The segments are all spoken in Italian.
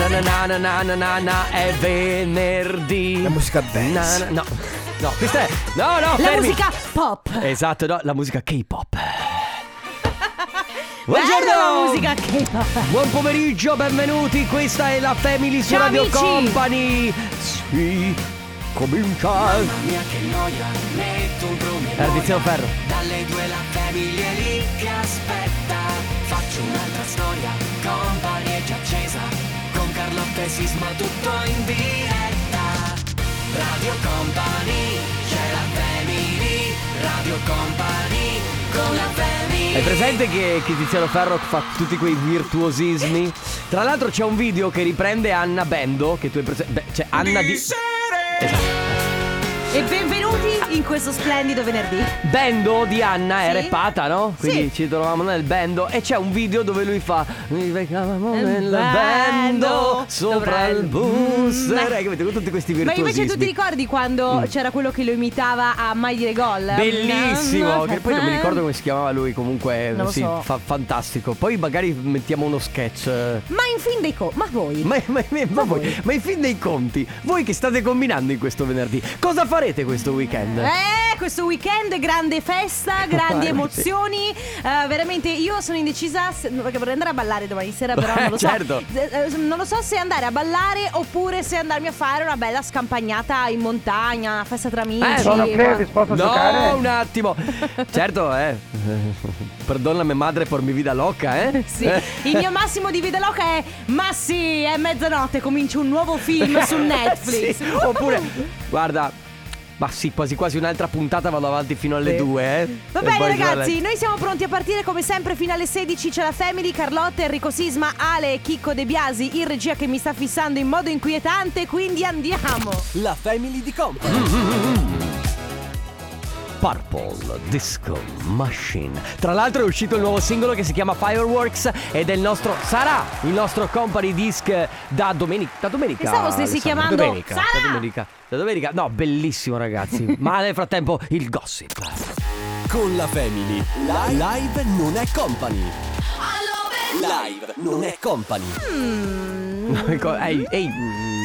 na na na na na na na na è venerdì. La musica dance. Na, na, no, no, questa è. No, no, La fermi. musica pop. Esatto, no, la musica K-pop. Bella la Buongiorno! musica K-pop. Buon pomeriggio, benvenuti. Questa è la Family su Ciao, Radio amici. Company. Sì, comincia. Mia che noia, metto un promemoria Era Tiziano Ferro. Dalle due la famiglia è lì che aspetta Faccio un'altra storia, company già accesa Con Carlotta e Sisma tutto in diretta Radio Company, c'è la family Radio Company, con la family Hai presente che, che Tiziano Ferro fa tutti quei virtuosismi? Tra l'altro c'è un video che riprende Anna Bendo, che tu hai presente. Beh, c'è Anna di. E benvenuti in questo splendido venerdì. Bendo di Anna è Sì. rappata, no? Quindi Sì. ci trovavamo nel bendo e c'è un video dove lui fa Mi recavamo Nel nel bendo bendo, sopra sopra il il- booster Mm. E capite, con tutti questi Ma virtuosismi invece tu ti ricordi quando c'era quello che lo imitava a mai dire gol? Mm. Bellissimo, che poi non mi ricordo come si chiamava lui, comunque Non lo sì, so. fa- fantastico. Poi magari mettiamo uno sketch. eh. Ma in fin dei co... Ma voi? Ma, ma- ma- ma voi, voi? ma in fin dei conti, voi che state combinando in questo venerdì, cosa farete questo weekend? Eh, questo weekend grande festa, grandi emozioni. Eh, veramente io sono indecisa se- perché vorrei andare a ballare domani sera, però non lo so. certo. Eh, eh, non lo so se andare a ballare oppure se andarmi a fare una bella scampagnata in montagna, una festa tra amici. Eh, Sono disposto a No, giocare. un attimo. certo, eh. Perdona mia madre por mi vida loca, eh. Sì, il mio massimo di Vida Loca è Ma sì, è mezzanotte, comincia un nuovo film su Netflix. Sì, Oppure, guarda, ma sì, quasi quasi un'altra puntata vado avanti fino alle Sì. due, eh. Va bene ragazzi, noi siamo pronti a partire come sempre fino alle 16 c'è la Family, Carlotta, Enrico Sisma, Ale e Chicco De Biasi in regia che mi sta fissando in modo inquietante, quindi andiamo. La family di Company Purple Disco Machine. Tra l'altro è uscito il nuovo singolo che si chiama Fireworks ed è il nostro sarà il nostro company disc da domenica. Da domenica. Pensavo stessi Alessandro. chiamando domenica, Sara! Da domenica. Da domenica. No, bellissimo ragazzi. Ma nel frattempo il gossip. Con la family Live non è company Live non è company ehi, ehi,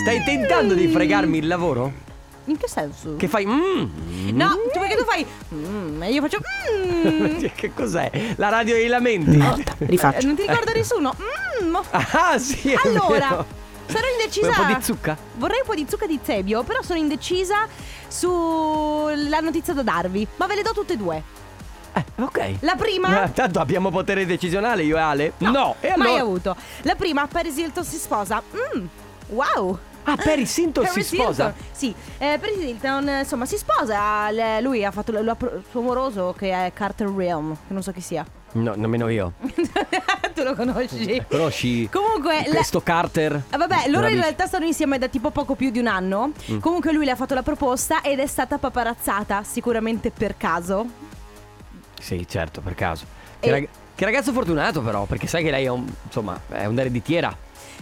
stai tentando di fregarmi il lavoro? In che senso? Che fai? Mm. No, tu perché tu fai mm, e io faccio mm. Che cos'è? La radio dei lamenti? Eh, Non ti ricorda nessuno? Mm. Ah, sì. Allora, sarò indecisa. Vuoi un po' di zucca? Vorrei un po' di zucca di zebio, però sono indecisa sulla notizia da darvi. Ma ve le do tutte e due. Eh, ok. La prima. Eh, Tanto abbiamo potere decisionale io e Ale? No, e allora? Mai avuto. La prima, Paris Hilton si sposa. Mm, wow. Ah, Paris Hilton si Paris sposa? Hilton. Sì, eh, Paris Hilton eh, insomma si sposa. Lui ha fatto il il suo amoroso che è Carter Realm, che non so chi sia. No, nemmeno io. tu lo conosci? Conosci Comunque, la- questo Carter? Ah, Vabbè, loro in realtà stanno insieme da tipo poco più di un anno. Mm. Comunque lui le ha fatto la proposta ed è stata paparazzata, sicuramente per caso. Sì, certo, per caso. Che, E- rag- che ragazzo fortunato però, perché sai che lei è un, insomma, è un'ereditiera.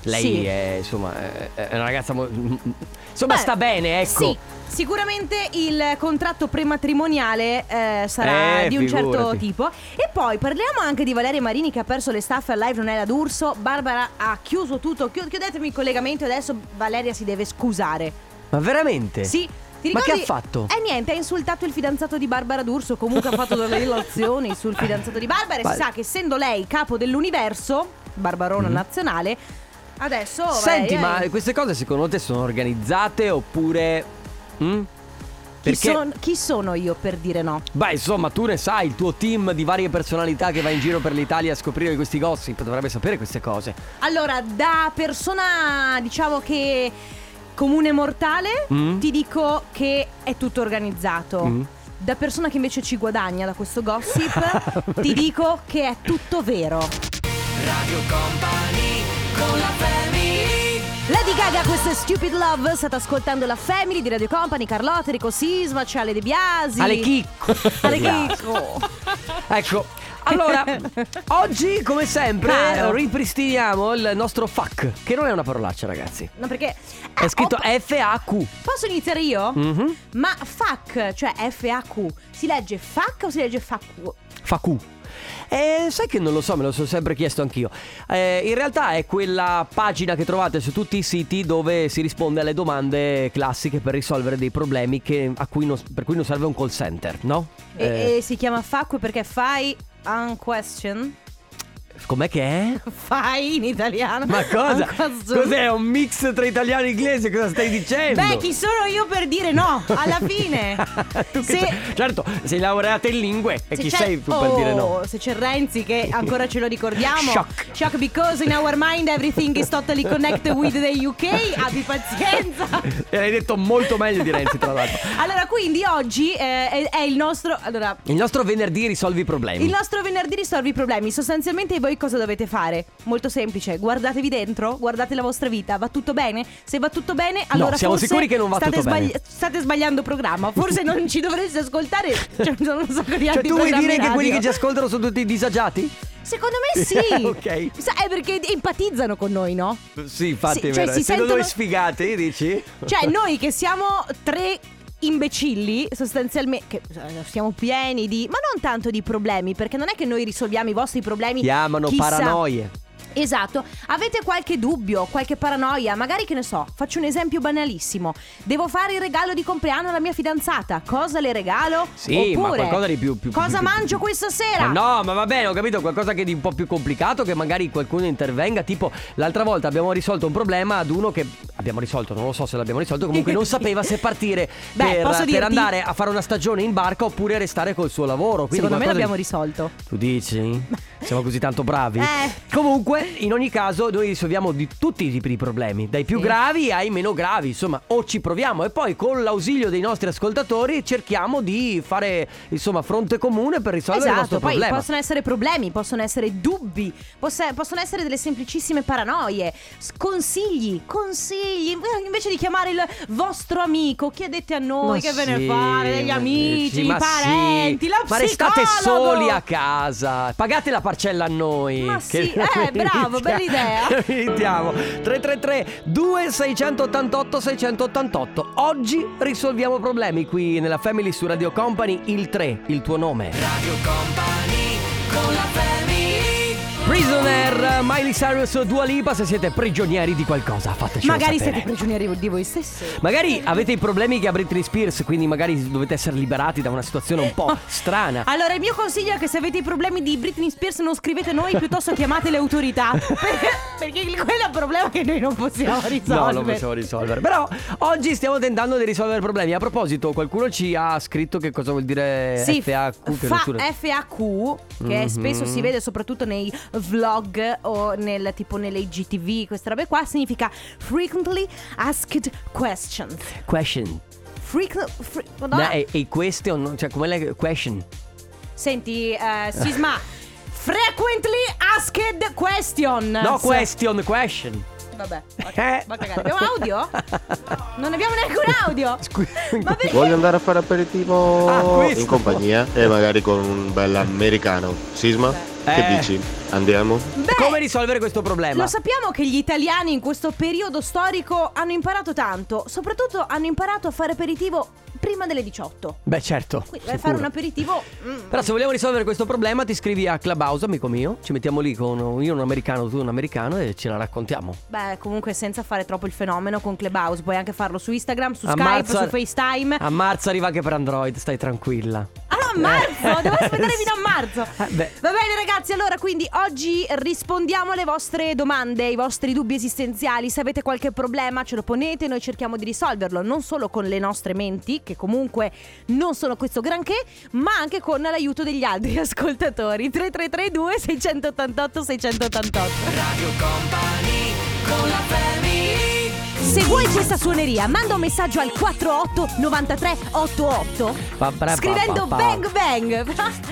Lei Sì. è, insomma, è, una ragazza mo- Insomma, Beh, sta bene, ecco. Sì, sicuramente il contratto prematrimoniale eh, sarà Eh, di un certo figurati. tipo. E poi parliamo anche di Valeria Marini che ha perso le staffe al live Non è la d'Urso. Barbara ha chiuso tutto. Chi- Chiudetemi il collegamento e adesso Valeria si deve scusare. Ma veramente? Sì. Ma che ha fatto? Eh niente, ha insultato il fidanzato di Barbara D'Urso. Comunque ha fatto delle relazioni sul fidanzato di Barbara. E Ma- si sa che essendo lei capo dell'universo, Barbarona nazionale, adesso. Mhm. Senti, ma queste cose secondo te sono organizzate oppure... mm? chi, Perché... son- chi sono io per dire no? Beh, insomma, tu ne sai, il tuo team di varie personalità che va in giro per l'Italia a scoprire questi gossip dovrebbe sapere queste cose. Allora, da persona, diciamo che comune mortale, Mm. ti dico che è tutto organizzato. Mm. Da persona che invece ci guadagna da questo gossip, ti dico che è tutto vero. Radio Company con la family Lady Gaga, questa è Stupid Love. State ascoltando la Family di Radio Company, Carlotta, Enrico Sisma, c'è Ale De Biasi. Ale Chicco. Ale Chicco. Ecco, allora, oggi come sempre Caro. ripristiniamo il nostro FAC, che non è una parolaccia ragazzi. No, perché. È scritto oh, F-A-Q. Posso iniziare io? Mhm. Ma FAC, cioè F-A-Q, si legge FAC o si legge FAQ? FAQ. Eh, sai che non lo so, me lo sono sempre chiesto anch'io. Eh, in realtà è quella pagina che trovate su tutti i siti dove si risponde alle domande classiche per risolvere dei problemi che- a cui non- per cui non serve un call center, no? Eh, E, e si chiama FAQ perché fai un question? Com'è che è? Fai in italiano. Ma cosa? Cos'è? Un mix tra italiano e inglese? Cosa stai dicendo? Beh, chi sono io per dire no? Alla fine. Tu Se- sei- certo, sei laureata in lingue e Se chi sei tu per dire no? Oh, Se c'è Renzi che ancora ce lo ricordiamo Shock. Shock because in our mind everything is totally connected with the UK Abbi pazienza E l'hai detto molto meglio di Renzi, tra l'altro. Allora quindi oggi eh, è, è il nostro Allora Il nostro venerdì risolvi i problemi. il nostro venerdì risolvi i problemi Sostanzialmente voi cosa dovete fare? Molto semplice Guardatevi dentro Guardate la vostra vita Va tutto bene? Se va tutto bene allora siamo forse sicuri che non va tutto bene. State sbagliando programma Forse non ci dovreste ascoltare Cioè sono un sacco di Cioè, altri tu vuoi dire che quelli che ci ascoltano sono tutti disagiati? Secondo me sì. Ok. Sa- È perché empatizzano con noi, no? Sì, infatti, Sì, cioè, vero. si sentono- noi sfigati, dici? Cioè, noi che siamo tre imbecilli, sostanzialmente, che eh, siamo pieni di, ma non tanto di problemi, perché non è che noi risolviamo i vostri problemi. Chiamano chissà. paranoie. Esatto, avete qualche dubbio, qualche paranoia, magari che ne so, faccio un esempio banalissimo. Devo fare il regalo di compleanno alla mia fidanzata, cosa le regalo? Sì, ma Oppure, qualcosa di più- più- Cosa più- mangio questa sera? Ma no, ma va bene, ho capito, qualcosa che è di un po' più complicato, che magari qualcuno intervenga, tipo l'altra volta abbiamo risolto un problema ad uno che abbiamo risolto, non lo so se l'abbiamo risolto, comunque non sapeva se partire Beh, per, posso per andare a fare una stagione in barca oppure restare col suo lavoro. Quindi Secondo me l'abbiamo di- risolto. Tu dici? Siamo così tanto bravi? Eh. Comunque, in ogni caso, noi risolviamo di tutti i tipi di problemi, dai più Sì. gravi ai meno gravi, insomma, o ci proviamo e poi con l'ausilio dei nostri ascoltatori cerchiamo di fare, insomma, fronte comune per risolvere il nostro Esatto, poi problema. possono essere problemi, possono essere dubbi, possono essere delle semplicissime paranoie, consigli, consigli. Invece di chiamare il vostro amico, chiedete a noi Ma che ve ne sì, fare, degli amici, sì, i parenti, sì. la Ma restate psicologo. soli a casa. Pagate la parcella a noi. Ma sì, eh, bravo, bella idea. Iniziamo. 333 2688 688. Oggi risolviamo problemi qui nella Family su Radio Company. Il 3, il tuo nome. Radio Company con la family Prisoner, Miley Cyrus, Dua Lipa. Se siete prigionieri di qualcosa, fateci Magari sapere. siete prigionieri di voi stessi. Magari avete i problemi che ha Britney Spears, quindi magari dovete essere liberati da una situazione un po' strana. Allora, il mio consiglio è che se avete i problemi di Britney Spears non scrivete noi, piuttosto chiamate le autorità. perché, quello è un problema che noi non possiamo risolvere. No, non possiamo risolvere. Però oggi stiamo tentando di risolvere problemi. A proposito, qualcuno ci ha scritto che cosa vuol dire Sì, FAQ. Che fa- FAQ che Mhm. spesso si vede soprattutto nei vlog o nel tipo nelle IGTV, queste robe qua, significa frequently asked questions. Question. Frequent, fre- No, Madonna. e, e question, cioè come la question? Senti, eh, Sisma, frequently asked question. No, question, question. Vabbè, va, Eh. va a cagare. Abbiamo audio? Non abbiamo neanche un audio. Scusa. Ma perché? Voglio andare a fare aperitivo Ah, questo. in compagnia e magari con un bel americano. Sisma, che Eh. dici? Andiamo? Beh, Come risolvere questo problema? Lo sappiamo che gli italiani in questo periodo storico hanno imparato tanto, soprattutto hanno imparato a fare aperitivo prima delle 18. Beh, certo. Quindi vai a fare un aperitivo. mm, Però se vogliamo risolvere questo problema ti iscrivi a Clubhouse, amico mio. Ci mettiamo lì con io un americano, tu un americano e ce la raccontiamo. Beh, comunque senza fare troppo il fenomeno con Clubhouse, puoi anche farlo su Instagram, su A Skype, marzo- su FaceTime. A marzo arriva anche per Android, stai tranquilla. Ah, a marzo, devo aspettare fino a marzo. Eh, beh. Va bene ragazzi, allora quindi oggi rispondiamo alle vostre domande, ai vostri dubbi esistenziali. Se avete qualche problema ce lo ponete, noi cerchiamo di risolverlo, non solo con le nostre menti, che comunque non sono questo granché, ma anche con l'aiuto degli altri ascoltatori. 3332 688 688. Radio Company con la family Se vuoi questa suoneria, manda un messaggio al 48 93 88 Pa- pa- scrivendo pa- pa- bang bang.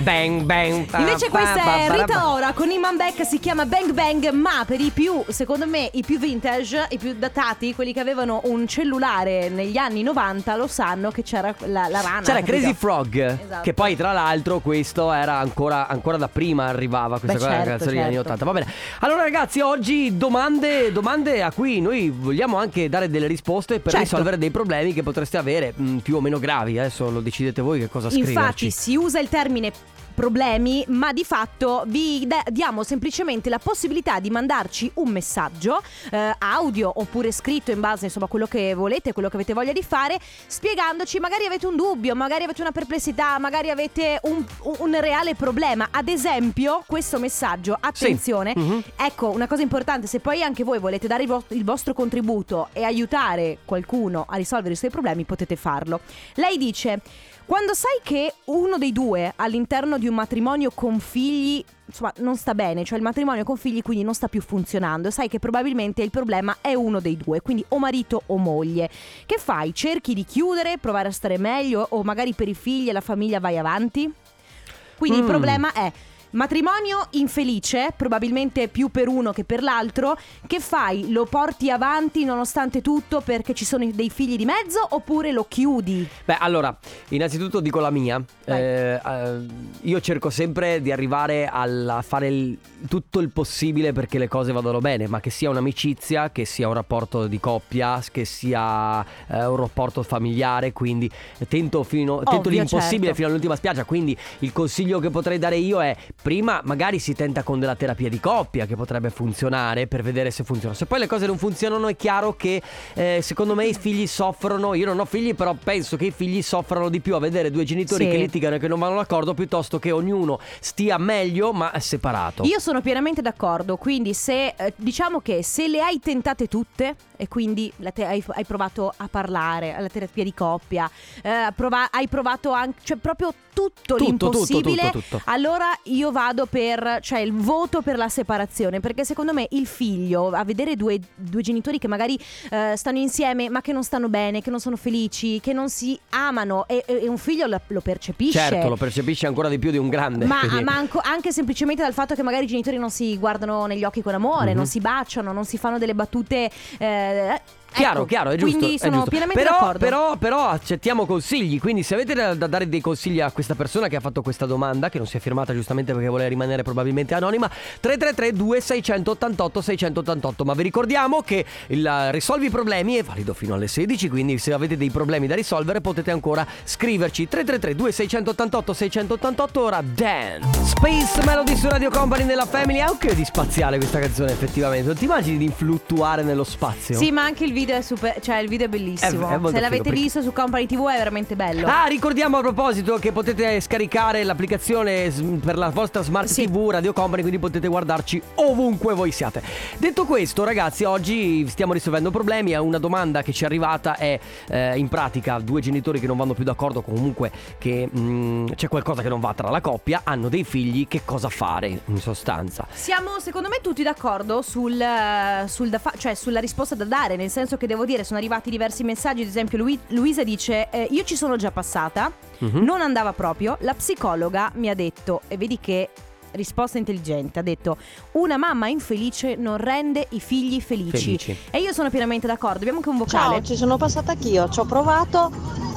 Bang bang. Invece questa è Rita Ora con Iman Beck si chiama Bang Bang ma per i più, secondo me, i più vintage, i più datati, quelli che avevano un cellulare negli anni 90 lo sanno che c'era la, la rana. C'era capito? Crazy Frog, Esatto. che poi tra l'altro questo era ancora, ancora da prima arrivava, questa Beh, cosa certo, canzone degli anni certo. 80. Va bene. Allora ragazzi, oggi domande, domande a cui noi vogliamo anche dare delle risposte per Certo. risolvere dei problemi che potreste avere mh, più o meno gravi. Adesso lo decidete voi che cosa scriverci. Infatti si usa il termine problemi, ma di fatto vi da- diamo semplicemente la possibilità di mandarci un messaggio eh, audio oppure scritto in base insomma a quello che volete, quello che avete voglia di fare, spiegandoci magari avete un dubbio, magari avete una perplessità, magari avete un, un reale problema. Ad esempio, questo messaggio, attenzione, Mhm. ecco una cosa importante, se poi anche voi volete dare il, vo- il vostro contributo e aiutare qualcuno a risolvere i suoi problemi, potete farlo. Lei dice: Quando sai che uno dei due all'interno di un matrimonio con figli, insomma, non sta bene, cioè il matrimonio con figli quindi non sta più funzionando, sai che probabilmente il problema è uno dei due, quindi o marito o moglie. Che fai? Cerchi di chiudere, provare a stare meglio o magari per i figli e la famiglia vai avanti? Quindi il Mm. problema è matrimonio infelice, probabilmente più per uno che per l'altro. Che fai? Lo porti avanti nonostante tutto perché ci sono dei figli di mezzo oppure lo chiudi? Beh, allora, innanzitutto dico la mia. Eh, eh, io cerco sempre di arrivare a fare il- tutto il possibile perché le cose vadano bene, ma che sia un'amicizia, che sia un rapporto di coppia, che sia eh, un rapporto familiare, quindi tento, fino, tento Ovvio, l'impossibile certo. fino all'ultima spiaggia. Quindi il consiglio che potrei dare io è prima magari si tenta con della terapia di coppia che potrebbe funzionare per vedere se funziona. Se poi le cose non funzionano è chiaro che eh, secondo me i figli soffrono, io non ho figli però penso che i figli soffrano di più a vedere due genitori Sì. che litigano e che non vanno d'accordo piuttosto che ognuno stia meglio ma separato. Io sono pienamente d'accordo, quindi se eh, diciamo che se le hai tentate tutte e quindi te- hai, hai provato a parlare, alla terapia di coppia, eh, prova- hai provato anche, cioè proprio tutto, Tutto, tutto, l'impossibile, tutto, tutto. allora io vado per, cioè il voto per la separazione, perché secondo me il figlio, a vedere due, due genitori che magari eh, stanno insieme ma che non stanno bene, che non sono felici, che non si amano e, e un figlio lo, lo percepisce. Certo, lo percepisci ancora di più di un grande. Ma, quindi- ma anco- anche semplicemente dal fatto che magari i genitori non si guardano negli occhi con amore, Mhm. non si baciano, non si fanno delle battute. eh, Chiaro, ecco, chiaro, è giusto. Quindi sono giusto. pienamente però, d'accordo. Però, però accettiamo consigli. Quindi, se avete da, da dare dei consigli a questa persona che ha fatto questa domanda, che non si è firmata giustamente perché vuole rimanere probabilmente anonima, 333-2688-688. Ma vi ricordiamo che il eh, risolvi i problemi è valido fino alle 16. Quindi, se avete dei problemi da risolvere, potete ancora scriverci. 333-2688-688. Ora, Dan. Space Melody su Radio Company nella Family. È anche di spaziale questa canzone, effettivamente. Non ti immagini di fluttuare nello spazio? Sì, ma anche il video è super. Cioè, il video è bellissimo. È- è molto Se l'avete figo, visto su Company TV è veramente bello. Ah, ricordiamo a proposito che potete scaricare l'applicazione s- per la vostra smart Sì. TV Radio Company, quindi potete guardarci ovunque voi siate. Detto questo, ragazzi, oggi stiamo risolvendo problemi. Una domanda che ci è arrivata è eh, in pratica due genitori che non vanno più d'accordo, comunque che mm, c'è qualcosa che non va tra la coppia, hanno dei figli, che cosa fare in sostanza? Siamo secondo me tutti d'accordo sul, eh, sul da fa- cioè sulla risposta da dare, nel senso che devo dire sono arrivati diversi messaggi, ad esempio Lui- Luisa dice eh, io ci sono già passata, Mhm. non andava proprio, la psicologa mi ha detto e vedi che risposta intelligente, ha detto una mamma infelice non rende i figli felici. Felici. E io sono pienamente d'accordo, abbiamo anche un vocale. Ciao, ci sono passata anch'io, ci ho provato,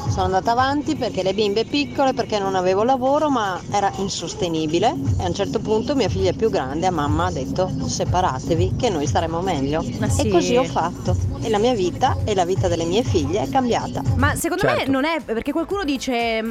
sono andata avanti perché le bimbe piccole, perché non avevo lavoro, ma era insostenibile e a un certo punto mia figlia più grande a mamma ha detto separatevi che noi staremo meglio. Ma sì. E così ho fatto e la mia vita e la vita delle mie figlie è cambiata. Ma secondo me Certo. non è perché qualcuno dice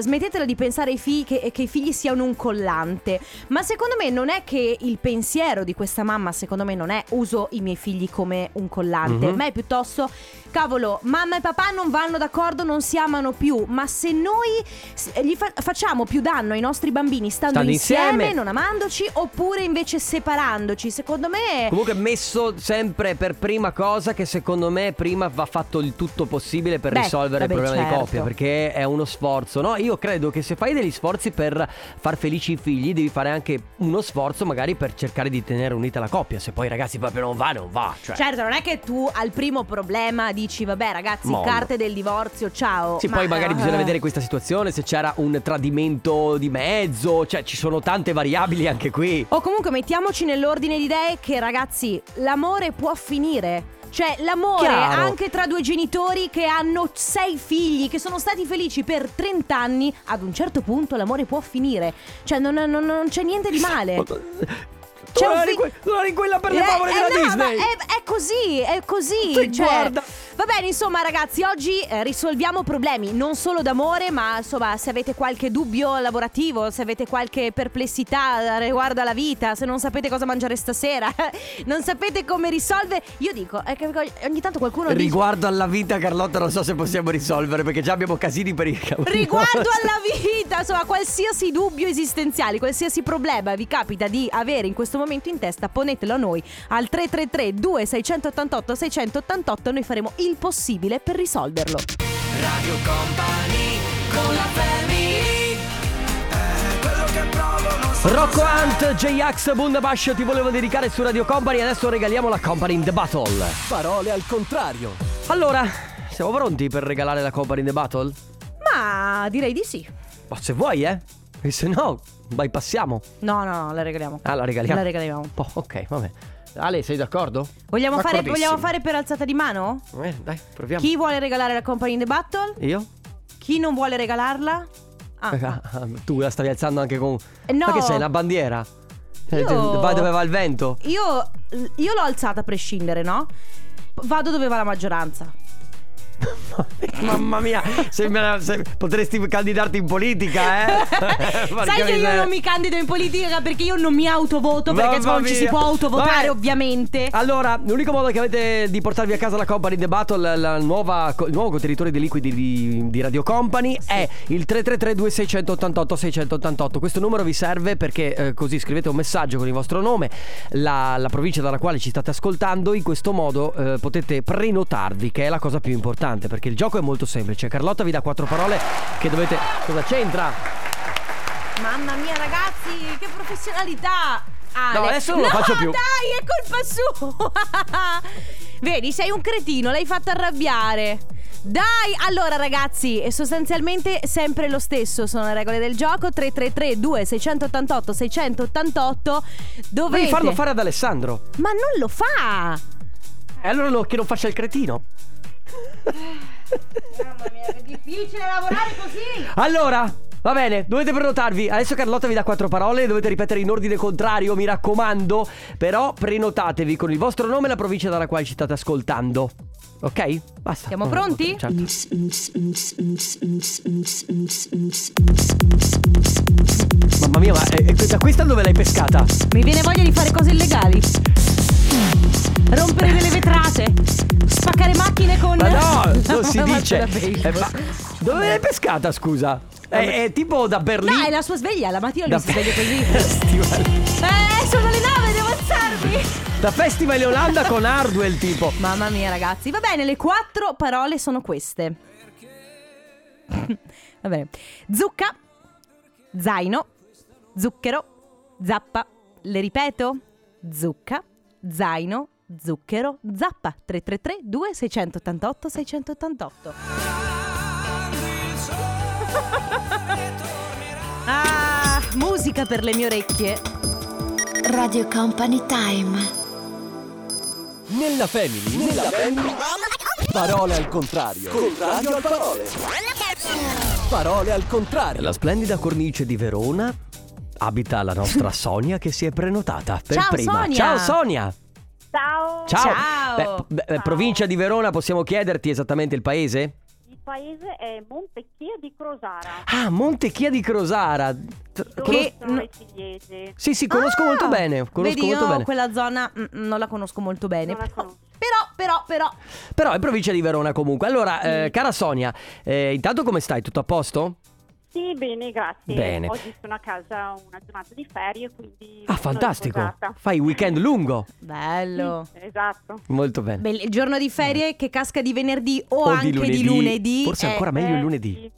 smettetela di pensare ai figli che, che i figli siano un collante. Ma secondo me non è che il pensiero di questa mamma, secondo me non è uso i miei figli come un collante, Mhm. ma è piuttosto cavolo, mamma e papà non vanno d'accordo, non si amano più, ma se noi s- gli fa- facciamo più danno ai nostri bambini stando, Stando insieme, insieme. non amandoci oppure invece separandoci, secondo me Comunque messo sempre per prima cosa che secondo me prima va fatto il tutto possibile per Beh, risolvere vabbè, il problema di certo. coppia perché è uno sforzo, no? Io credo che se fai degli sforzi per far felici i figli devi fare anche uno sforzo magari per cercare di tenere unita la coppia, se poi ragazzi proprio non va, non va, cioè. Certo, non è che tu al primo problema dici, vabbè ragazzi, Mollo. carte del divorzio, ciao. Sì, Ma- poi magari eh, bisogna vedere questa situazione, se c'era un tradimento di mezzo, cioè ci sono tante variabili anche qui. O comunque mettiamoci nell'ordine di idee che ragazzi, l'amore può finire. Cioè, l'amore Chiaro. anche tra due genitori che hanno sei figli, che sono stati felici per 30 anni, ad un certo punto l'amore può finire. Cioè, non, non- non c'è niente di male. C'è non, un eri fi- que- non eri quella per le Eh, eh, della no, Disney. ma È, è così, è così. Sì, cioè, guarda. Va bene, insomma, ragazzi, oggi eh, risolviamo problemi non solo d'amore, ma insomma, se avete qualche dubbio lavorativo, se avete qualche perplessità riguardo alla vita, se non sapete cosa mangiare stasera, non sapete come risolvere. Io dico, che ogni tanto qualcuno dice. Riguardo alla vita, Carlotta, non so se possiamo risolvere perché già abbiamo casini per i Riguardo alla vita, insomma, qualsiasi dubbio esistenziale, qualsiasi problema vi capita di avere in questo momento in testa, ponetelo a noi al 333 2688 688 noi faremo il possibile per risolverlo. Radio Company con la family quello che provo non so Rocco Hunt, J-Ax, Bundabash ti volevo dedicare su Radio Company adesso regaliamo la Company in the Battle. Parole al contrario. Allora, siamo pronti per regalare la Company in the Battle? Ma direi di sì. Ma se vuoi, eh? E se no, bypassiamo. No, no, no, la regaliamo. Ah, la regaliamo. La regaliamo. Oh, ok, vabbè. Ale, sei d'accordo? Vogliamo fare, vogliamo fare per alzata di mano? Eh, dai, proviamo. Chi vuole regalare la Company in the Battle? Io? Chi non vuole regalarla? Ah, tu la stavi alzando anche con... Eh, no. Ma che sei, una bandiera? Eh, Io- Vai dove va il vento? Io, io l'ho alzata a prescindere, no? Vado dove va la maggioranza. Mamma mia, sembra, se- potresti candidarti in politica, eh? Sai che io non mi candido in politica perché io non mi autovoto perché Mamma non ci si può autovotare Vabbè. ovviamente. Allora, l'unico modo che avete di portarvi a casa la Company the Battle, la nuova, il nuovo contenitore di liquidi di, di Radio Company è il 333 2688 688. Questo numero vi serve perché eh, così scrivete un messaggio con il vostro nome, la, la provincia dalla quale ci state ascoltando, in questo modo eh, potete prenotarvi, che è la cosa più importante, perché il gioco è molto semplice. Carlotta vi dà quattro parole che dovete... Cosa c'entra? Mamma mia ragazzi, che professionalità! Ale. No, adesso non lo No, faccio più. dai, è colpa sua! Vedi, sei un cretino, l'hai fatto arrabbiare. Dai, allora ragazzi, è sostanzialmente sempre lo stesso, sono le regole del gioco 333 2688 688 dovete Devi farlo fare ad Alessandro. Ma non lo fa! E allora no, che non faccia il cretino. Mamma mia, che difficile lavorare così! Allora, va bene, dovete prenotarvi. Adesso Carlotta vi dà quattro parole, dovete ripetere in ordine contrario, mi raccomando. Però prenotatevi con il vostro nome e la provincia dalla quale ci state ascoltando. Ok? Basta. Siamo pronti? Certo. Mamma mia, ma eh, eh, da questa dove l'hai pescata? Mi viene voglia di fare cose illegali. Rompere delle vetrate. Spaccare macchine con. Ma no, non si dice. Eh, ma dove l'hai pescata, scusa? È, è tipo da Berlino. No, è la sua sveglia, la mattina lui da si sveglia così. Festival. Eh, sono le nove, devo alzarmi. Da Festival in Olanda con Hardwell tipo. Mamma mia, ragazzi. Va bene, le quattro parole sono queste. Va bene. Zucca, zaino, zucchero, zappa. Le ripeto? Zucca, zaino, zucchero, zappa. 333 2688 688. Ah, musica per le mie orecchie. Radio Company Time. Nella family, nella family. Parole al contrario. Contrario al parole. Parole al contrario. La splendida cornice di Verona abita la nostra Sonia che si è prenotata per Ciao, prima. Sonia! Ciao Sonia! Ciao, Ciao! Ciao! Beh, beh, provincia di Verona, possiamo chiederti esattamente il paese? il paese è Montecchia di Crosara, Ah, Montechia di Crosara. Che- sono ciliegie. Sì, sì, conosco Ah! molto bene. Conosco Vedi, molto io bene. quella zona mm, non la conosco molto bene. Non la Però, conosco. però, però, però. Però è provincia di Verona comunque. Allora, eh, cara Sonia, eh, intanto come stai? Tutto a posto? Sì, bene, grazie. Bene. Oggi sono a casa una giornata di ferie, quindi Ah, fantastico. riposata. Fai weekend lungo. Bello. Sì, esatto. Molto bene. Il giorno di ferie che casca di venerdì o, O anche di lunedì. Forse eh, ancora meglio il Eh, lunedì. sì,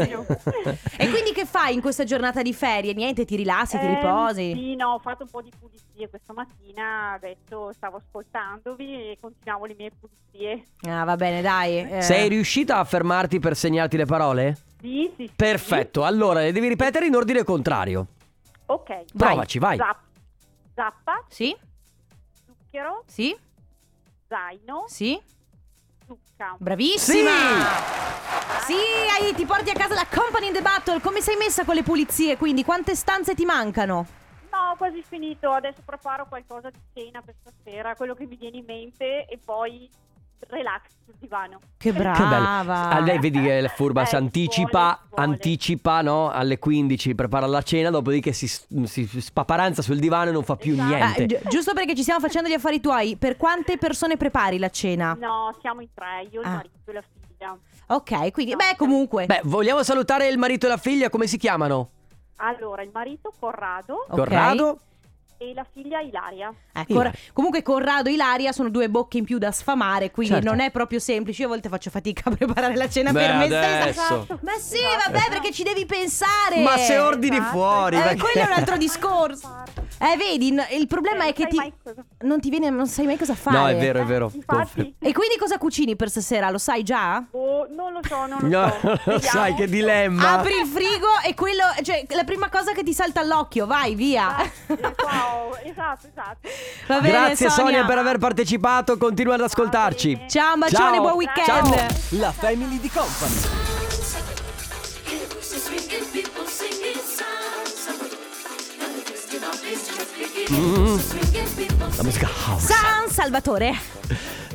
Eh, sì. E quindi che fai in questa giornata di ferie? Niente, ti rilassi, ti Ehm, riposi? Sì, no, ho fatto un po' di pulizie questa mattina, adesso stavo ascoltandovi e continuavo le mie pulizie. Ah, va bene, dai. eh. Sei riuscita a fermarti per segnarti le parole? Sì, sì, sì. Perfetto, allora le devi ripetere in ordine contrario. Ok. Provaci, vai. Zapp- zappa, Sì? zucchero, Sì? zaino, Sì? zucca. Bravissima! Sì, hai- ti porti a casa la Company in the Battle. Come sei messa con le pulizie? Quindi quante stanze ti mancano? No, ho quasi finito. Adesso preparo qualcosa di cena per stasera, quello che mi viene in mente e poi relax sul divano. Che brava. Ah, lei vedi che è furba, Eh, si ci anticipa, vuole, ci vuole. anticipa no? alle 15, prepara la cena, dopodiché si, si spaparanza sul divano e non fa più Esatto. Ah, niente. gi- giusto perché ci stiamo facendo gli affari tuoi, per quante persone prepari la cena? No, siamo in tre, io, il Ah. marito e la figlia. Ok, quindi, No, beh, comunque. Beh, vogliamo salutare il marito e la figlia, come si chiamano? Allora, il marito Corrado Ok. Corrado? E la figlia Ilaria. Ecco, Ilaria. comunque Corrado e Ilaria sono due bocche in più da sfamare, quindi Certo. non è proprio semplice. Io a volte faccio fatica a preparare la cena Beh, per me adesso. stessa. Ma sì, vabbè, perché ci devi pensare. Ma se ordini Esatto. fuori, Eh, perché- quello è un altro discorso. Eh, vedi, il problema Eh, è che ti non ti viene, non sai mai cosa fare. No, è vero, è vero. Infatti, E quindi cosa cucini per stasera? Lo sai già? oh, non lo so, non lo No, so. Vediamo. sai che dilemma. Apri il frigo e quello, cioè, la prima cosa che ti salta all'occhio, vai, via. Eh, wow, esatto, esatto. Va bene, Grazie Sonia. Sonia per aver partecipato, continua ad ascoltarci. Ciao, un bacione, Ciao. buon weekend. Ciao. La Family di Company. La musica house. San Salvatore.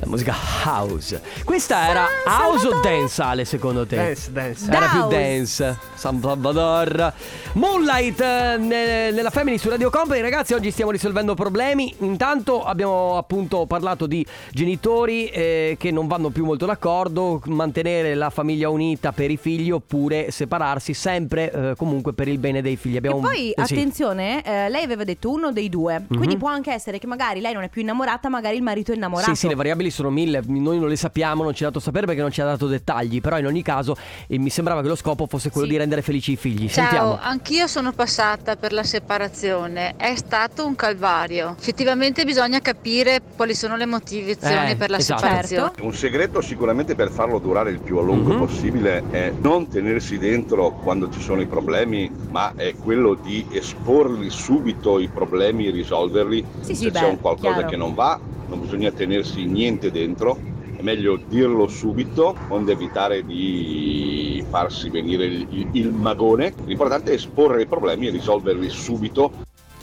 La musica house. Questa era San house o dance, Ale, secondo te? Dance, dance. Era più dance. San Salvador. Moonlight eh, ne- nella Family su Radio Company. Ragazzi, oggi stiamo risolvendo problemi. Intanto abbiamo appunto parlato di genitori eh, che non vanno più molto d'accordo. Mantenere la famiglia unita per i figli oppure separarsi sempre eh, comunque per il bene dei figli. Abbiamo E un- poi, eh, sì. attenzione, eh, lei aveva detto uno dei due. Quindi può anche essere che magari lei non è più innamorata, magari il marito è innamorato. Sì, sì, le variabili sono mille, noi non le sappiamo, non ci ha dato sapere perché non ci ha dato dettagli, però in ogni caso eh, mi sembrava che lo scopo fosse quello Sì. di rendere felici i figli. Ciao, Sentiamo. anch'io sono passata per la separazione, è stato un calvario. Effettivamente bisogna capire quali sono le motivazioni Eh, per la esatto. separazione. Certo. Un segreto sicuramente per farlo durare il più a lungo Mhm. possibile è non tenersi dentro quando ci sono i problemi, ma è quello di esporli subito i problemi, risolverli. Sì, sì, Se beh, c'è un qualcosa chiaro. che non va, non bisogna tenersi niente dentro, è meglio dirlo subito, onde evitare di farsi venire il, il- magone. L'importante è esporre i problemi e risolverli subito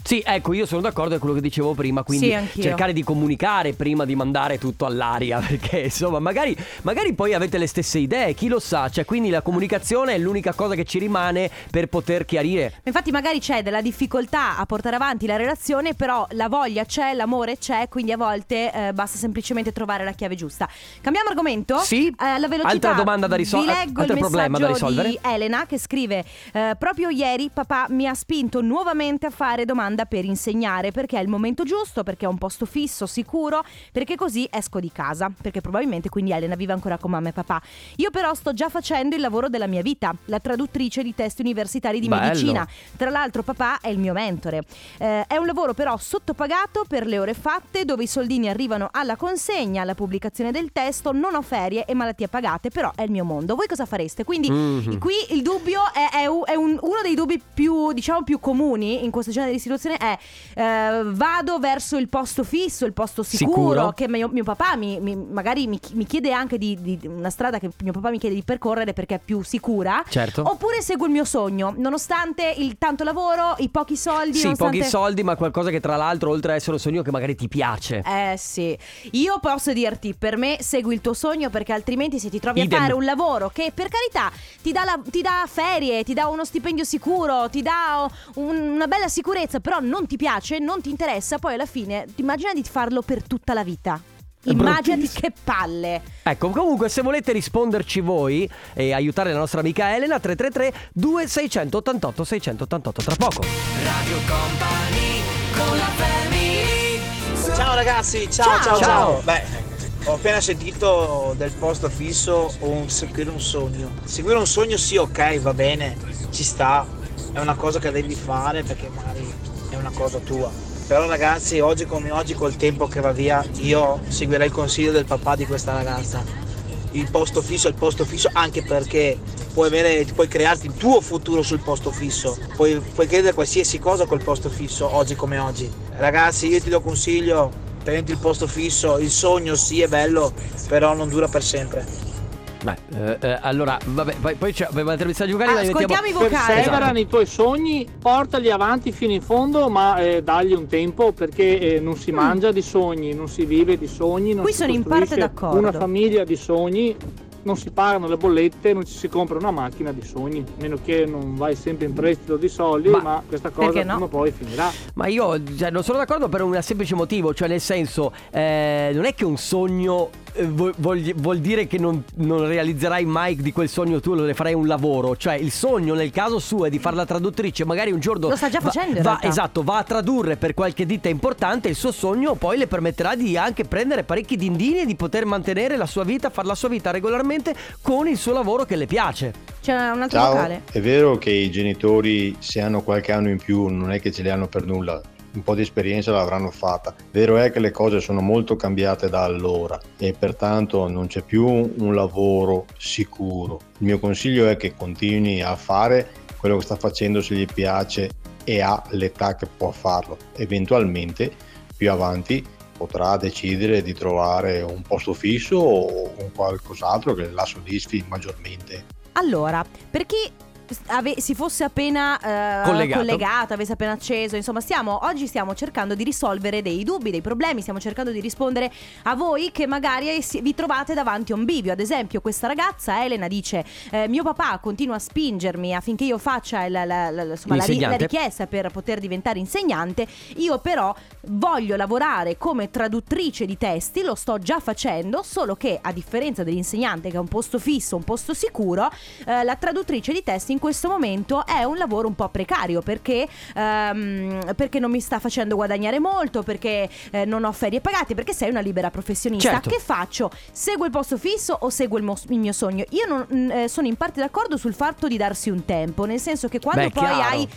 Sì, ecco, io sono d'accordo con quello che dicevo prima, quindi Sì, cercare di comunicare prima di mandare tutto all'aria, perché insomma, magari, magari poi avete le stesse idee, chi lo sa, cioè quindi la comunicazione è l'unica cosa che ci rimane per poter chiarire. Infatti magari c'è della difficoltà a portare avanti la relazione, però la voglia c'è, l'amore c'è, quindi a volte eh, basta semplicemente trovare la chiave giusta. Cambiamo argomento? Sì. Eh, alla velocità. Altra domanda da risol- Vi leggo altro il problema da risolvere. di Elena che scrive eh, Proprio ieri papà mi ha spinto nuovamente a fare domanda per insegnare perché è il momento giusto, perché è un posto fisso, sicuro, perché così esco di casa, perché probabilmente quindi Elena vive ancora con mamma e papà. Io però sto già facendo il lavoro della mia vita, la traduttrice di testi universitari di Bello. medicina. Tra l'altro papà è il mio mentore. Eh, è un lavoro però sottopagato per le ore fatte dove i soldini arrivano alla consegna, alla pubblicazione del testo, non ho ferie e malattie pagate, però è il mio mondo. Voi cosa fareste? Quindi Mhm. qui il dubbio è, è un- è un- uno dei dubbi più, diciamo, più comuni in questo genere di situazione è eh, vado verso il posto fisso, il posto sicuro, Sicuro. che mio, mio papà mi, mi- magari mi, mi chiede anche di, di- una strada che mio papà mi chiede di percorrere perché è più sicura. Certo. Oppure seguo il mio sogno, nonostante il tanto lavoro, i pochi soldi. Sì, nonostante... pochi soldi, ma qualcosa che tra l'altro, oltre ad essere un sogno che magari ti piace. Eh sì, io posso dirti, per me segui il tuo sogno perché altrimenti se ti trovi Idem. a fare un lavoro che per carità ti dà, la- ti dà ferie, ti dà uno stipendio sicuro, ti dà un- una bella sicurezza, però non ti piace, non ti interessa, poi alla fine ti immagina di farlo per tutta la vita. Immaginati che palle. Ecco, comunque se volete risponderci voi e aiutare la nostra amica Elena 333 2688 688 tra poco. Radio Company con la family Ciao ragazzi, ciao Ciao. ciao ciao. Ciao. Beh, ho appena sentito del posto fisso o un seguire un sogno. Seguire un sogno sì, ok, va bene, ci sta, è una cosa che devi fare perché magari una cosa tua. Però ragazzi, oggi come oggi col tempo che va via, io seguirei il consiglio del papà di questa ragazza. Il posto fisso è il posto fisso anche perché puoi, avere, puoi crearti il tuo futuro sul posto fisso, puoi, puoi chiedere qualsiasi cosa col posto fisso oggi come oggi. Ragazzi, io ti do consiglio, prenditi il posto fisso, il sogno sì è bello, però non dura per sempre. Beh, eh, eh, allora, vabbè, poi, poi c'è abbiamo altri messaggi vocali. li Ascoltiamo mettiamo- i vocali. Esatto. Perseverano i tuoi sogni, portali avanti fino in fondo, ma eh, dagli un tempo perché eh, non si mangia di sogni, non si vive di sogni. Non Mm. Qui si sono in parte d'accordo. Una famiglia di sogni, non si pagano le bollette, non ci si compra una macchina di sogni, a meno che non vai sempre in prestito di soldi, Ma- ma, questa cosa no? prima o poi finirà. Ma io cioè, non sono d'accordo per un semplice motivo, cioè nel senso, eh, non è che un sogno vuol, vuol- vuol dire che non, non realizzerai mai di quel sogno tu, ne farai un lavoro, cioè il sogno nel caso suo è di fare la traduttrice, magari un giorno... Lo sta già va- facendo, va- realtà. Esatto, va a tradurre per qualche ditta importante, il suo sogno poi le permetterà di anche prendere parecchi dindini e di poter mantenere la sua vita, fare la sua vita regolarmente con il suo lavoro che le piace. C'è un altro Ciao, vocale. è vero che i genitori se hanno qualche anno in più non è che ce li hanno per nulla, un po' di esperienza l'avranno fatta. Vero è che le cose sono molto cambiate da allora e pertanto non c'è più un lavoro sicuro. Il mio consiglio è che continui a fare quello che sta facendo se gli piace e ha l'età che può farlo. Eventualmente più avanti potrà decidere di trovare un posto fisso o un qualcos'altro che la soddisfi maggiormente. Allora, per chi ave- si fosse appena eh, Collegato. collegato, avesse appena acceso, insomma, stiamo, oggi stiamo cercando di risolvere dei dubbi, dei problemi, stiamo cercando di rispondere a voi che magari si- vi trovate davanti a un bivio. Ad esempio, questa ragazza, Elena, dice: eh, Mio papà continua a spingermi affinché io faccia il- la, la- la- insomma, la ri- la L'insegnante. richiesta per poter diventare insegnante. Io, però, voglio lavorare come traduttrice di testi, lo sto già facendo, solo che a differenza dell'insegnante che è un posto fisso, un posto sicuro, eh, la traduttrice di testi in questo momento è un lavoro un po' precario perché, ehm, perché non mi sta facendo guadagnare molto, perché eh, non ho ferie pagate, perché sei una libera professionista. Certo. Che faccio? Seguo il posto fisso o seguo il, mo- il mio sogno? Io non- mm, eh, sono in parte d'accordo sul fatto di darsi un tempo, nel senso che quando Beh, poi chiaro. hai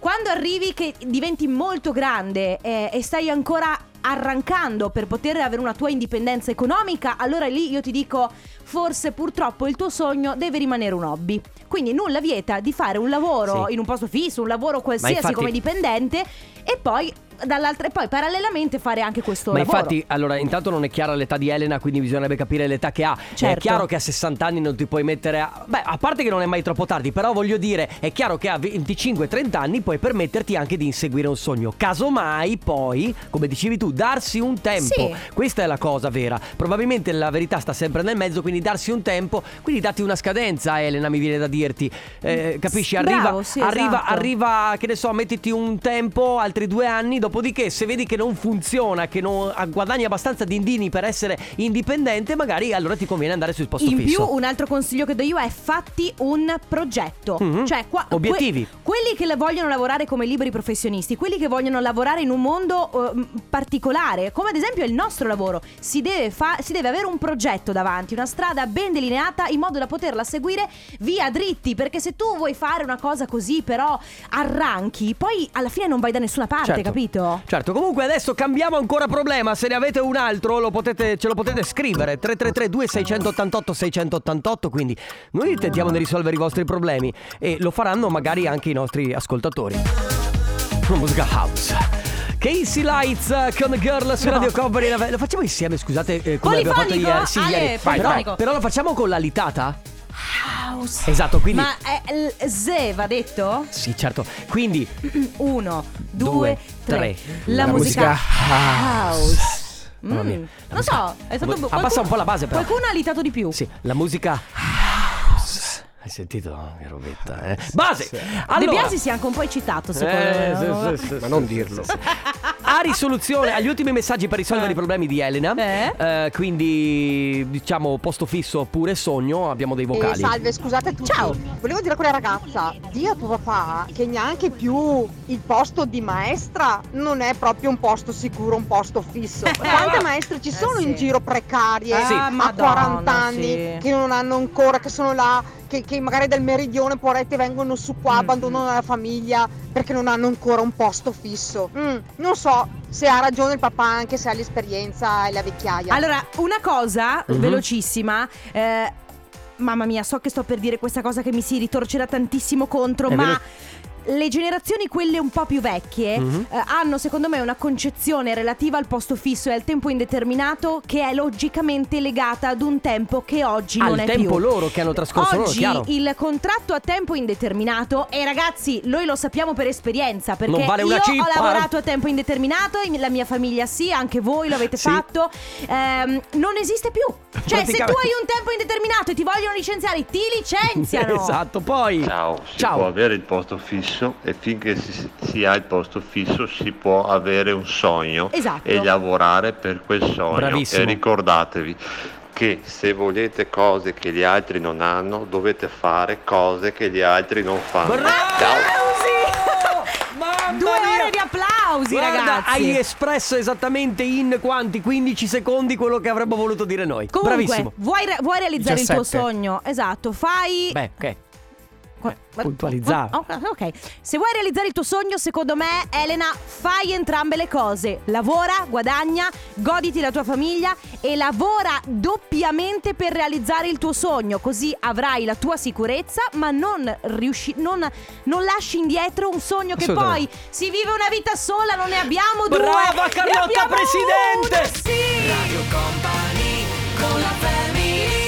quando arrivi che diventi molto grande eh, e stai ancora arrancando per poter avere una tua indipendenza economica, allora lì io ti dico forse purtroppo il tuo sogno deve rimanere un hobby. Quindi nulla vieta di fare un lavoro Sì. in un posto fisso, un lavoro qualsiasi infatti- come dipendente e poi dall'altra e poi parallelamente fare anche questo Ma lavoro. infatti, allora, intanto non è chiara l'età di Elena, quindi bisognerebbe capire l'età che ha. È Certo. chiaro che a 60 anni non ti puoi mettere a. Beh, a parte che non è mai troppo tardi, però voglio dire, è chiaro che a 25-30 anni puoi permetterti anche di inseguire un sogno. Casomai, poi, come dicevi tu, darsi un tempo. Sì. Questa è la cosa vera. Probabilmente la verità sta sempre nel mezzo, quindi darsi un tempo, quindi datti una scadenza, Elena, mi viene da dirti. Eh, capisci? Arriva, Bravo, sì, arriva, esatto. arriva, che ne so, mettiti un tempo, altri due anni, dopodiché se vedi che non funziona, che non guadagni abbastanza dindini per essere indipendente, magari allora ti conviene andare sul posto In fisso. più, un altro consiglio che do io è fatti un progetto. Mhm. Cioè, qua- Obiettivi. que- quelli che vogliono lavorare come liberi professionisti, quelli che vogliono lavorare in un mondo eh, particolare, come ad esempio il nostro lavoro, si deve, fa- si deve avere un progetto davanti, una strada ben delineata in modo da poterla seguire via dritti. Perché se tu vuoi fare una cosa così, però arranchi, poi alla fine non vai da nessuna parte, Certo. capito? Certo, comunque adesso cambiamo ancora problema. Se ne avete un altro, lo potete- ce lo potete scrivere. 333 688 688 Quindi noi tentiamo di risolvere i vostri problemi. E lo faranno magari anche i nostri ascoltatori. Una musica house. Casey Lights con Girl su Radio Company. Lo facciamo insieme, scusate, eh, come abbiamo fatto ieri. Sì, Ale, ieri. Però, polifonico. però lo facciamo con la litata? House. Esatto, quindi. Ma è l- Z va detto? Sì, certo. Quindi Uno, due, Due, tre. tre. La, La musica, musica house. Mia. Mm, Non so, è stato Abbassa qualcuno- un po' la base, però. Qualcuno ha litato di più. Sì, la musica house. Hai sentito che robetta, eh? Base! De Allora, Biasi si è anche un po' eccitato, secondo Eh, sì, sì, sì, Ma non dirlo. a risoluzione agli ultimi messaggi per risolvere i problemi di Elena. Eh? quindi, diciamo, posto fisso oppure sogno, abbiamo dei vocali. Eh, salve, scusate tutti. Ciao. Volevo dire a quella ragazza, di a tuo papà che neanche più il posto di maestra non è proprio un posto sicuro, un posto fisso. Quante maestre ci sono Eh, sì. in giro precarie Sì. a Ah, Madonna, 40 anni sì. che non hanno ancora, che sono là, che, che magari del meridione porette vengono su qua, Mm. abbandonano la famiglia perché non hanno ancora un posto fisso. Mm, non so se ha ragione il papà anche se ha l'esperienza e la vecchiaia. Allora, una cosa Mhm. velocissima. eh, mamma mia, so che sto per dire questa cosa che mi si ritorcerà tantissimo contro, È ma. vero. Le generazioni, quelle un po' più vecchie, Mhm. eh, hanno secondo me una concezione relativa al posto fisso e al tempo indeterminato che è logicamente legata ad un tempo che oggi Al non è tempo più. loro che hanno trascorso loro, Oggi chiaro. il contratto a tempo indeterminato e ragazzi, noi lo sappiamo per esperienza perché vale io cippa. ho lavorato a tempo indeterminato, la mia famiglia sì, anche voi lo avete Sì. fatto. Ehm, non esiste più. Cioè, se tu hai un tempo indeterminato e ti vogliono licenziare, ti licenziano. esatto, poi Ciao, si Ciao. può avere il posto fisso e finché si, si ha il posto fisso si può avere un sogno Esatto. e lavorare per quel sogno. Bravissimo. E ricordatevi che se volete cose che gli altri non hanno, dovete fare cose che gli altri non fanno. Ciao. Due ore di applausi, Guarda, ragazzi. hai espresso esattamente in quanti 15 secondi quello che avremmo voluto dire noi. Comunque, Bravissimo. vuoi, re- vuoi realizzare il tuo 17. sogno? Esatto, fai. Beh, ok. Qua- puntualizzare. Oh, ok, se vuoi realizzare il tuo sogno, secondo me, Elena, fai entrambe le cose. Lavora, guadagna, goditi la tua famiglia e lavora doppiamente per realizzare il tuo sogno. Così avrai la tua sicurezza, ma non, riusci- non, non lasci indietro un sogno che poi si vive una vita sola, non ne abbiamo due. Brava, Carlotta, presidente! una, sì! Radio Company con la family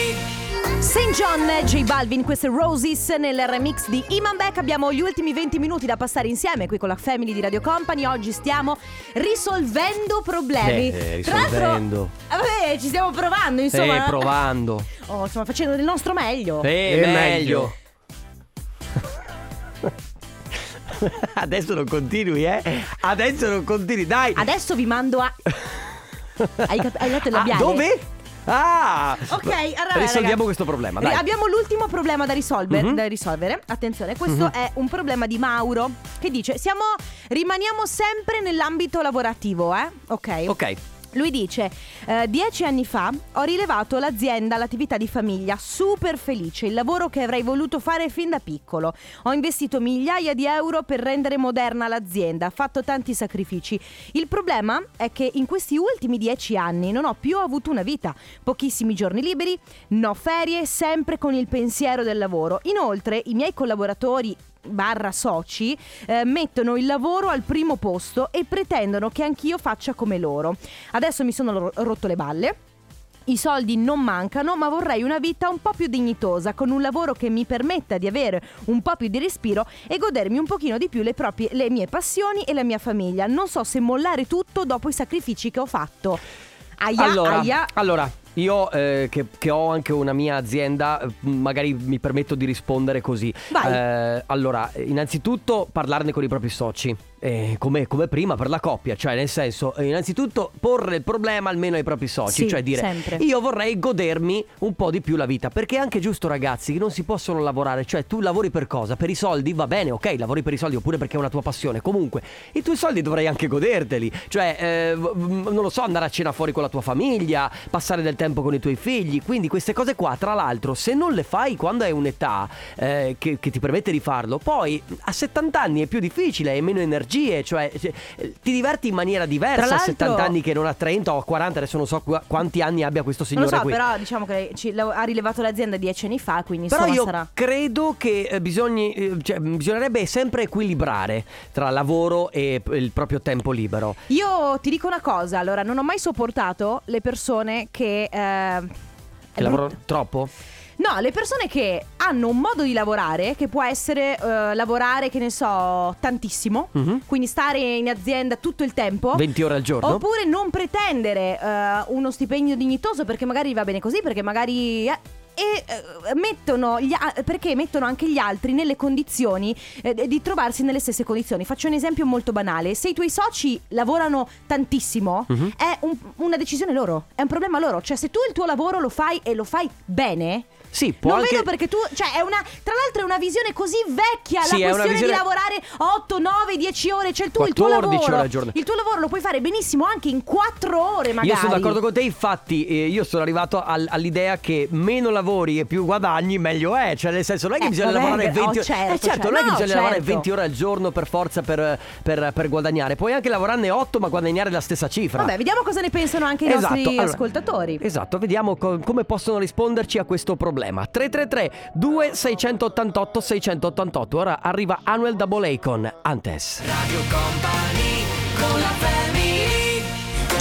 St. John, J Balvin, questo è Roses nel remix di Iman Beck. Abbiamo gli ultimi 20 minuti da passare insieme qui con la Family di Radio Company. Oggi stiamo risolvendo problemi. Eh, Tra l'altro, risolvendo. vabbè, ci stiamo provando, insomma. Eh, provando. Oh, stiamo facendo del nostro meglio. Eh, E meglio. Adesso non continui, eh? Adesso non continui, dai. Adesso vi mando a. Hai, cap- hai letto il Ah, labiale? dove? Ah! Ok, allora Risolviamo ragazzi, questo problema, dai. Abbiamo l'ultimo problema da, risolver- Mhm. da risolvere. Attenzione, questo Mhm. è un problema di Mauro che dice: siamo, rimaniamo sempre nell'ambito lavorativo, eh? Ok. Ok. Lui dice: "Eh, Dieci anni fa ho rilevato l'azienda, l'attività di famiglia, super felice, il lavoro che avrei voluto fare fin da piccolo. Ho investito migliaia di euro per rendere moderna l'azienda, fatto tanti sacrifici. Il problema è che in questi ultimi dieci anni non ho più avuto una vita, pochissimi giorni liberi, no ferie, sempre con il pensiero del lavoro. Inoltre, i miei collaboratori barra soci eh, mettono il lavoro al primo posto e pretendono che anch'io faccia come loro. Adesso mi sono ro- rotto le balle. I soldi non mancano, ma vorrei una vita un po' più dignitosa, con un lavoro che mi permetta di avere un po' più di respiro e godermi un pochino di più le, proprie, le mie passioni e la mia famiglia. Non so se mollare tutto dopo i sacrifici che ho fatto. Aia, allora, aia. allora, io eh, che, che ho anche una mia azienda, magari mi permetto di rispondere così. Eh, allora, innanzitutto parlarne con i propri soci. eh, come, come prima per la coppia, cioè nel senso, eh, innanzitutto porre il problema almeno ai propri soci, Sì, cioè dire sempre. io vorrei godermi un po' di più la vita, perché è anche giusto ragazzi che non si possono lavorare, cioè tu lavori per cosa? Per i soldi? Va bene, ok, lavori per i soldi oppure perché è una tua passione, comunque i tuoi soldi dovrai anche goderteli, cioè eh, non lo so, andare a cena fuori con la tua famiglia, passare del tempo con i tuoi figli, quindi queste cose qua, tra l'altro, se non le fai quando hai un'età eh, che, che ti permette di farlo, poi a 70 anni è più difficile, hai meno energie, cioè eh, ti diverti in maniera diversa a l'altro- 70 anni che non a 30 o a 40, adesso non so qu- quanti anni abbia questo Non signore lo so, qui. però diciamo che ci- ha rilevato l'azienda dieci anni fa, quindi Però io sarà. credo che eh, bisogni- eh, cioè, bisognerebbe sempre equilibrare tra lavoro e il proprio tempo libero. Io ti dico una cosa, allora, non ho mai sopportato le persone che... eh, Che lavoro troppo? No, le persone che hanno un modo di lavorare che può essere eh, lavorare, che ne so, tantissimo, Mhm. quindi stare in azienda tutto il tempo. 20 ore al giorno? Oppure non pretendere eh, uno stipendio dignitoso perché magari va bene così, perché magari... eh, e eh, mettono gli a- perché mettono anche gli altri nelle condizioni eh, di trovarsi nelle stesse condizioni. Faccio un esempio molto banale: se i tuoi soci lavorano tantissimo, Mhm. è un- una decisione loro, è un problema loro. Cioè, se tu il tuo lavoro lo fai e lo fai bene. Sì, può non anche- vedo perché tu, cioè, è una. Tra l'altro, è una visione così vecchia. Sì, la questione visione- di lavorare 8, 9, 10 ore. Cioè, il tuo 14 lavoro. ore al giorno. Il tuo lavoro lo puoi fare benissimo anche in 4 ore, magari. Io sono d'accordo con te, infatti eh, io sono arrivato al- all'idea che meno lavori e più guadagni, meglio è. Cioè, nel senso, non è che Eh, bisogna lavorare oh, 20 ore. certo, eh, certo, certo. non è che No, bisogna lavorare certo. 20 ore al giorno per forza per, per- per guadagnare. Puoi anche lavorarne 8, ma guadagnare la stessa cifra. Vabbè, vediamo cosa ne pensano anche i Esatto, nostri allora- ascoltatori. Esatto, vediamo co- come possono risponderci a questo problema. 333 2688 688. Ora arriva Anuel Double A con Antes. Radio Company con la family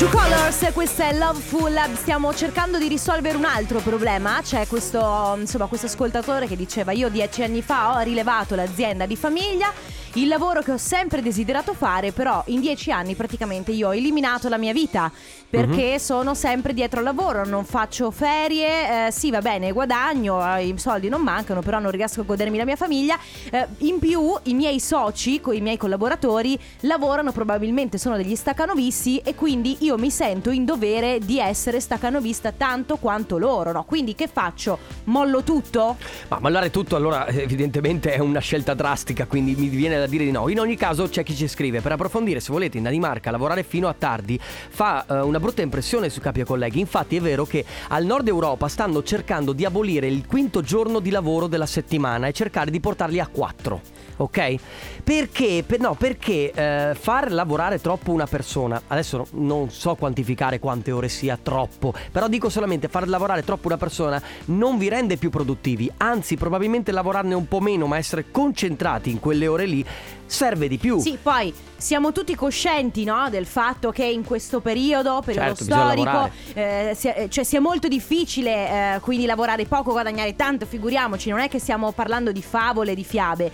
Two Colors, questa è Loveful. Stiamo cercando di risolvere un altro problema. C'è questo, insomma, questo ascoltatore che diceva: Io dieci anni fa ho rilevato l'azienda di famiglia, il lavoro che ho sempre desiderato fare, però in dieci anni praticamente io ho eliminato la mia vita perché sono sempre dietro al lavoro, non faccio ferie. eh, sì, va bene, guadagno, eh, i soldi non mancano, però non riesco a godermi la mia famiglia. Eh, in più, i miei soci, con i miei collaboratori, lavorano probabilmente, sono degli stacanovisti e quindi io mi sento in dovere di essere stacanovista tanto quanto loro, no? Quindi che faccio? Mollo tutto? Ma mollare tutto allora evidentemente è una scelta drastica, quindi mi viene da dire di no. In ogni caso c'è chi ci scrive, per approfondire se volete in Danimarca lavorare fino a tardi fa eh, una brutta impressione su capi e colleghi. Infatti è vero che al nord Europa stanno cercando di abolire il quinto giorno di lavoro della settimana e cercare di portarli a quattro. Ok? Perché? Per- no, perché eh, far lavorare troppo una persona, adesso non so quantificare quante ore sia troppo, però dico solamente far lavorare troppo una persona non vi rende più produttivi, anzi probabilmente lavorarne un po' meno ma essere concentrati in quelle ore lì serve di più. Sì, poi siamo tutti coscienti no, del fatto che in questo periodo, periodo Certo, storico, eh, sia, eh, cioè sia molto difficile eh, quindi lavorare poco, guadagnare tanto, figuriamoci, non è che stiamo parlando di favole, di fiabe.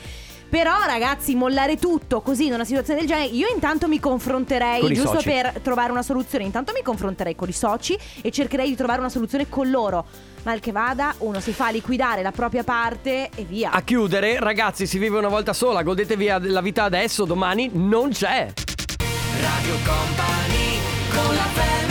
Però ragazzi, mollare tutto così in una situazione del genere, io intanto mi confronterei, giusto soci. per trovare una soluzione, intanto mi confronterei con i soci e cercherei di trovare una soluzione con loro. Mal che vada, uno si fa liquidare la propria parte e via. A chiudere, ragazzi, si vive una volta sola, godetevi la vita adesso, domani non c'è. Radio Company con la family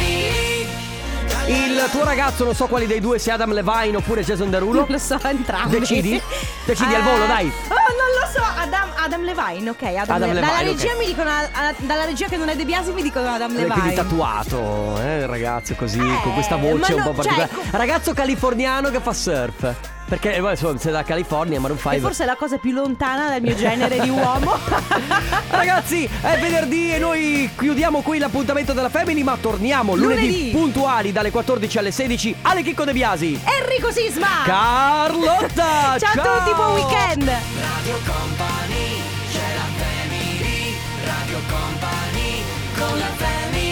Il tuo ragazzo, non so quali dei due, se Adam Levine oppure Jason Derulo. Non lo so, entrambi. Decidi? Decidi al volo, Eh, dai. Oh, non lo so. Adam, Adam Levine, ok. Adam, Adam Le- Dalla Levine, regia ok. mi dicono. dalla regia che non è De Biasi mi dicono Adam Eh, Quindi Levine. tatuato, eh, ragazzo, così, con questa ma voce un po' cioè, particolare. Ragazzo californiano che fa surf. Perché, eh, insomma, sei da California, ma non fai. forse è la cosa più lontana dal mio genere di uomo. Ragazzi, è venerdì e noi chiudiamo qui l'appuntamento della Family, ma torniamo lunedì, Lunedì. puntuali dalle 14 alle 16 alle Chicco De Biasi. Enrico Sisma. Carlotta! Ciao a tutti, buon weekend. Radio Company c'è la family Radio Company con la family